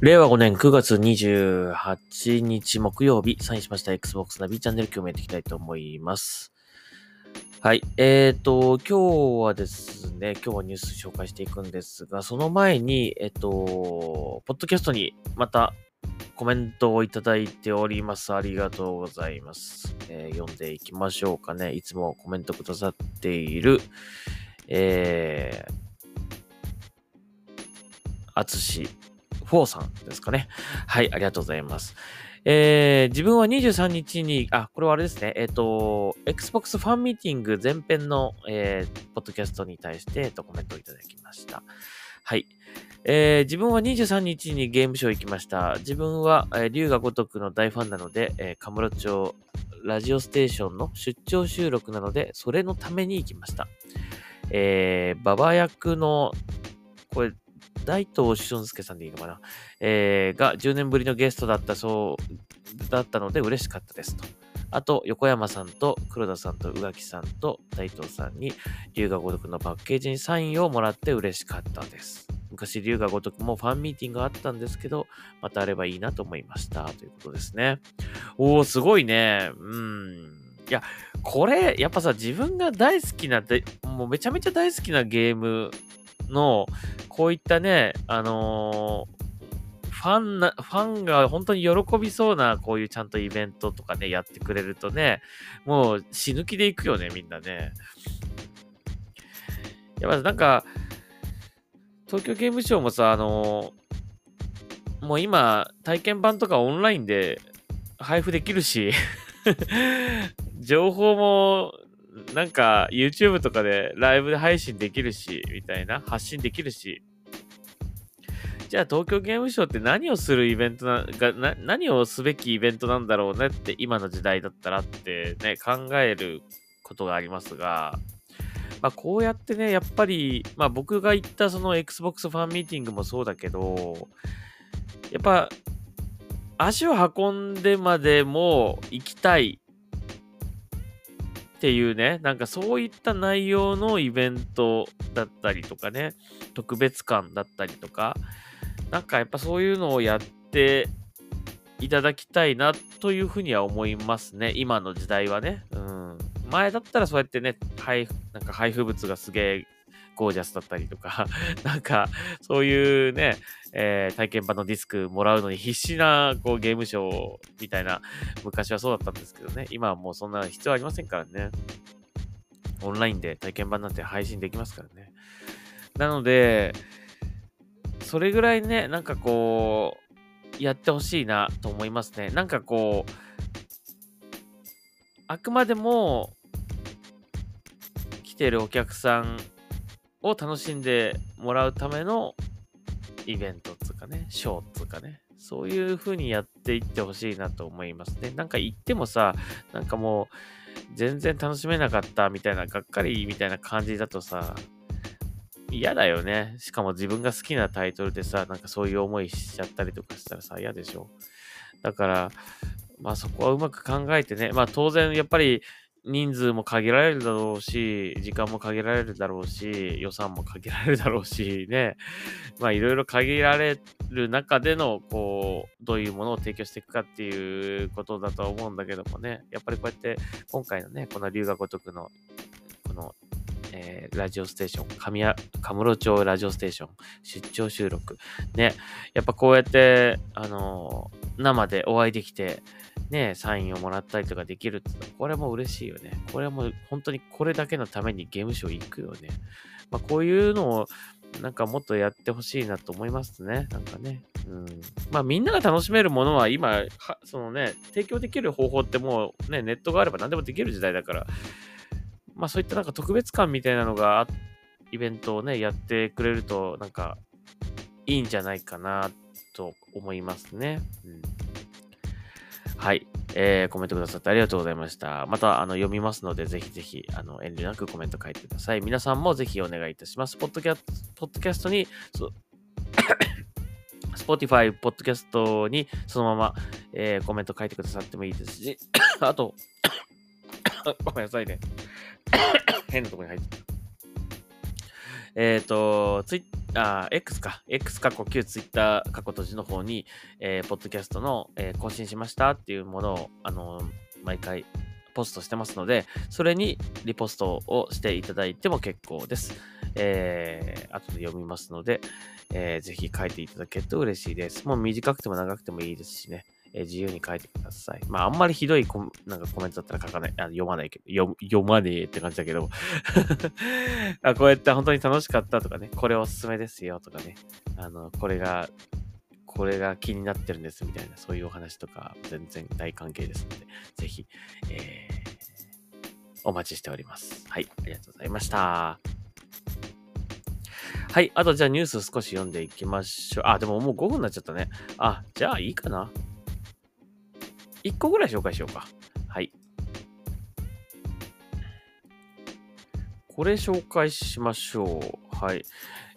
令和5年9月28日木曜日、サインしました Xbox ナビチャンネル今日もやっていきたいと思います。はい。えっ、と、今日はですね、今日はニュース紹介していくんですが、その前に、えっ、と、ポッドキャストにまたコメントをいただいております。ありがとうございます。えー読んでいきましょうかね。いつもコメントくださっている、えー、あつし4さんですかね。はい、ありがとうございます。えー、自分は23日に、あ、これはあれですね、えっ、と、Xbox ファンミーティング前編の、えー、ポッドキャストに対して、えっと、コメントをいただきました。はい。えー自分は23日にゲームショー行きました。自分は、えー龍が如くの大ファンなので、えー、カムロ町ラジオステーションの出張収録なので、それのために行きました。えー、ババ役の、これ、大東俊介さんでいいのかな？えーが10年ぶりのゲストだったそう、だったので嬉しかったですと。あと、横山さんと黒田さんと宇垣さんと大東さんに、龍が如くのパッケージにサインをもらって嬉しかったです。昔、龍が如くもファンミーティングがあったんですけど、またあればいいなと思いました。ということですね。おー、すごいね。うん。いや、これ、やっぱさ、自分が大好きなで、もうめちゃめちゃ大好きなゲームの、こういったね、あのーファンな、ファンが本当に喜びそうな、こういうちゃんとイベントとかね、やってくれるとね、もう死ぬ気で行くよね、みんなね。やっぱなんか、東京ゲームショウもさ、あのーもう今、体験版とかオンラインで配布できるし、情報も、なんか YouTube とかでライブ配信できるし、みたいな、発信できるし、じゃあ東京ゲームショウって何をするイベントな、が何をすべきイベントなんだろうねって今の時代だったらってね、考えることがありますが、まあこうやってね、やっぱり、まあ僕が行ったその Xbox ファンミーティングもそうだけど、やっぱ足を運んでまでも行きたいっていうね、なんかそういった内容のイベントだったりとかね、特別感だったりとか、なんかやっぱそういうのをやっていただきたいなというふうには思いますね。今の時代はね。うん。前だったらそうやってね、配なんか配布物がすげえゴージャスだったりとか、なんかそういうね、えー体験版のディスクもらうのに必死なこうゲームショーみたいな昔はそうだったんですけどね。今はもうそんな必要ありませんからね。オンラインで体験版なんて配信できますからね。なので、それぐらいね、なんかこう、やってほしいなと思いますね。なんかこう、あくまでも、来てるお客さんを楽しんでもらうためのイベントっつうかね、ショーっつうかね、そういう風にやっていってほしいなと思いますね。なんか行ってもさ、なんかもう、全然楽しめなかったみたいな、がっかりみたいな感じだとさ、嫌だよね。しかも自分が好きなタイトルでさ、なんかそういう思いしちゃったりとかしたらさ、嫌でしょ。だから、まあそこはうまく考えてね、まあ当然やっぱり人数も限られるだろうし、時間も限られるだろうし、予算も限られるだろうし、ね。まあいろいろ限られる中での、こう、どういうものを提供していくかっていうことだと思うんだけどもね。やっぱりこうやって今回のね、この龍河如くの、このえーラジオステーション、神谷、カムロ町ラジオステーション、出張収録。ね、やっぱこうやって、あのー生でお会いできて、ね、サインをもらったりとかできるって、これも嬉しいよね。これはもう本当にこれだけのためにゲームショー行くよね。まあこういうのを、なんかもっとやってほしいなと思いますね。なんかね。うん。まあみんなが楽しめるものは今、はそのね、提供できる方法ってもうね、ネットがあれば何でもできる時代だから、まあそういったなんか特別感みたいなのが、イベントをね、やってくれると、なんか、いいんじゃないかな、と思いますね。うん。はい。えー、コメントくださってありがとうございました。また、あの、読みますので、ぜひぜひ、あの、遠慮なくコメント書いてください。皆さんもぜひお願いいたします。ポッドキャスト、ポッドキャストに、そう、Spotify、ポッドキャストにそのまま、えーコメント書いてくださってもいいですし、あと、ごめんなさいね。変なとこに入ってた。えっ、と、ツイあ、X か。X 過去旧 Twitter 過去閉じの方に、えー、ポッドキャストの、えー、更新しましたっていうものを、あのー、毎回ポストしてますので、それにリポストをしていただいても結構です。えー、後で読みますので、えー、ぜひ書いていただけると嬉しいです。もう短くても長くてもいいですしね。え、自由に書いてください。まあ、あんまりひどいコなんかコメントだったら書かない、あ読まないけど、読読まねえって感じだけど あ、こうやって本当に楽しかったとかね、これおすすめですよとかね、あの、これが、これが気になってるんですみたいな、そういうお話とか全然大関係ですので、ぜひ、えー、お待ちしております。はい、ありがとうございました。はい。あと、じゃあニュース少し読んでいきましょう。あ、でももう5分になっちゃったね。あ、じゃあいいかな。1個ぐらい紹介しようか。はい。これ紹介しましょう。はい。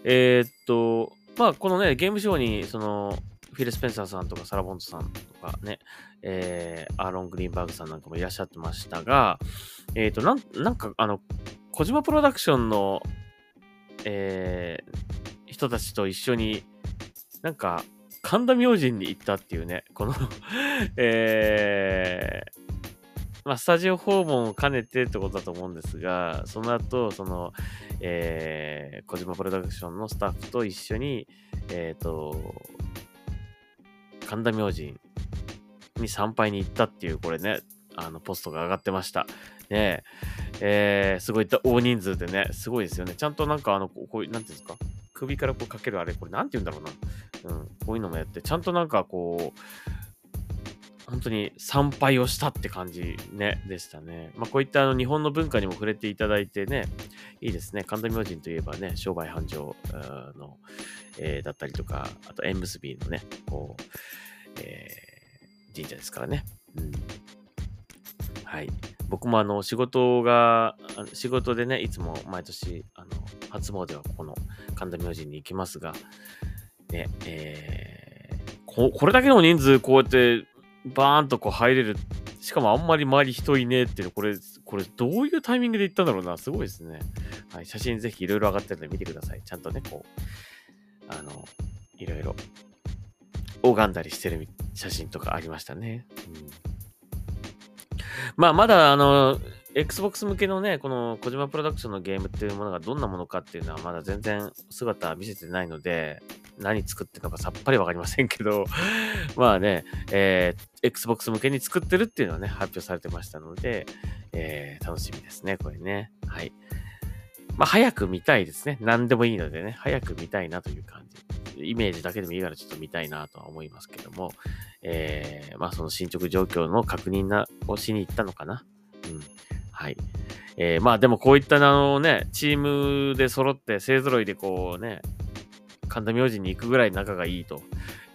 えー、っと、まあ、このね、ゲームショーに、その、フィル・スペンサーさんとかサラ・ボントさんとかね、えー、アーロン・グリーンバーグさんなんかもいらっしゃってましたが、えー、っと、なん、なんか、あの、小島プロダクションの、えー、人たちと一緒に、なんか、神田明神に行ったっていうね、この えー、まあ、スタジオ訪問を兼ねてってことだと思うんですが、その後、その、えー、小島プロダクションのスタッフと一緒に、えっ、ー、と、神田明神に参拝に行ったっていう、これね、あの、ポストが上がってました。ねえー、すごい大人数でね、すごいですよね。ちゃんとなんか、あの、こういう、なんていうんですか？首からこうかけるあれ、これなんて言うんだろうな。うん、こういうのもやって、ちゃんとなんかこう、本当に参拝をしたって感じね、でしたね。まあ、こういったあの日本の文化にも触れていただいてね、いいですね。神田明神といえばね、商売繁盛の、えー、だったりとか、あと縁結びのね、こう、えー、神社ですからね。うん。はい。僕もあの、仕事が、仕事でね、いつも毎年、あの、初詣はここの神田明神に行きますが、ね、えー、ここれだけの人数こうやってバーンとこう入れる。しかもあんまり周り人いねえっていう、これ、これどういうタイミングで行ったんだろうな。すごいですね。はい、写真ぜひいろいろ上がってるので見てください。ちゃんとね、こう、あの、いろいろ拝んだりしてる写真とかありましたね。うん、まあ、まだあの、Xbox 向けのね、この小島プロダクションのゲームっていうものがどんなものかっていうのはまだ全然姿見せてないので、何作ってるのかさっぱりわかりませんけど、まあね、えー、Xbox 向けに作ってるっていうのはね、発表されてましたので、えー、楽しみですね、これね。はい。まあ、早く見たいですね。何でもいいのでね、早く見たいなという感じ。イメージだけでもいいからちょっと見たいなとは思いますけども、えー、まあ、その進捗状況の確認なをしに行ったのかな。うん。はい。えー、まあでもこういったあのね、チームで揃って勢揃いでこうね、神田明神に行くぐらい仲がいいと、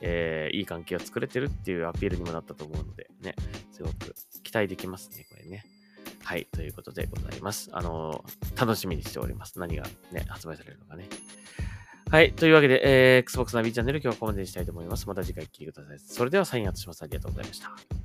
えー、いい関係を作れてるっていうアピールにもなったと思うので、ね、すごく期待できますね、これね。はい、ということでございます。あのー、楽しみにしております。何がね、発売されるのかね。はい。というわけで、えー、Xbox ナビチャンネル今日はここまでにしたいと思います。また次回聞いてください。それではサインアウトします。ありがとうございました。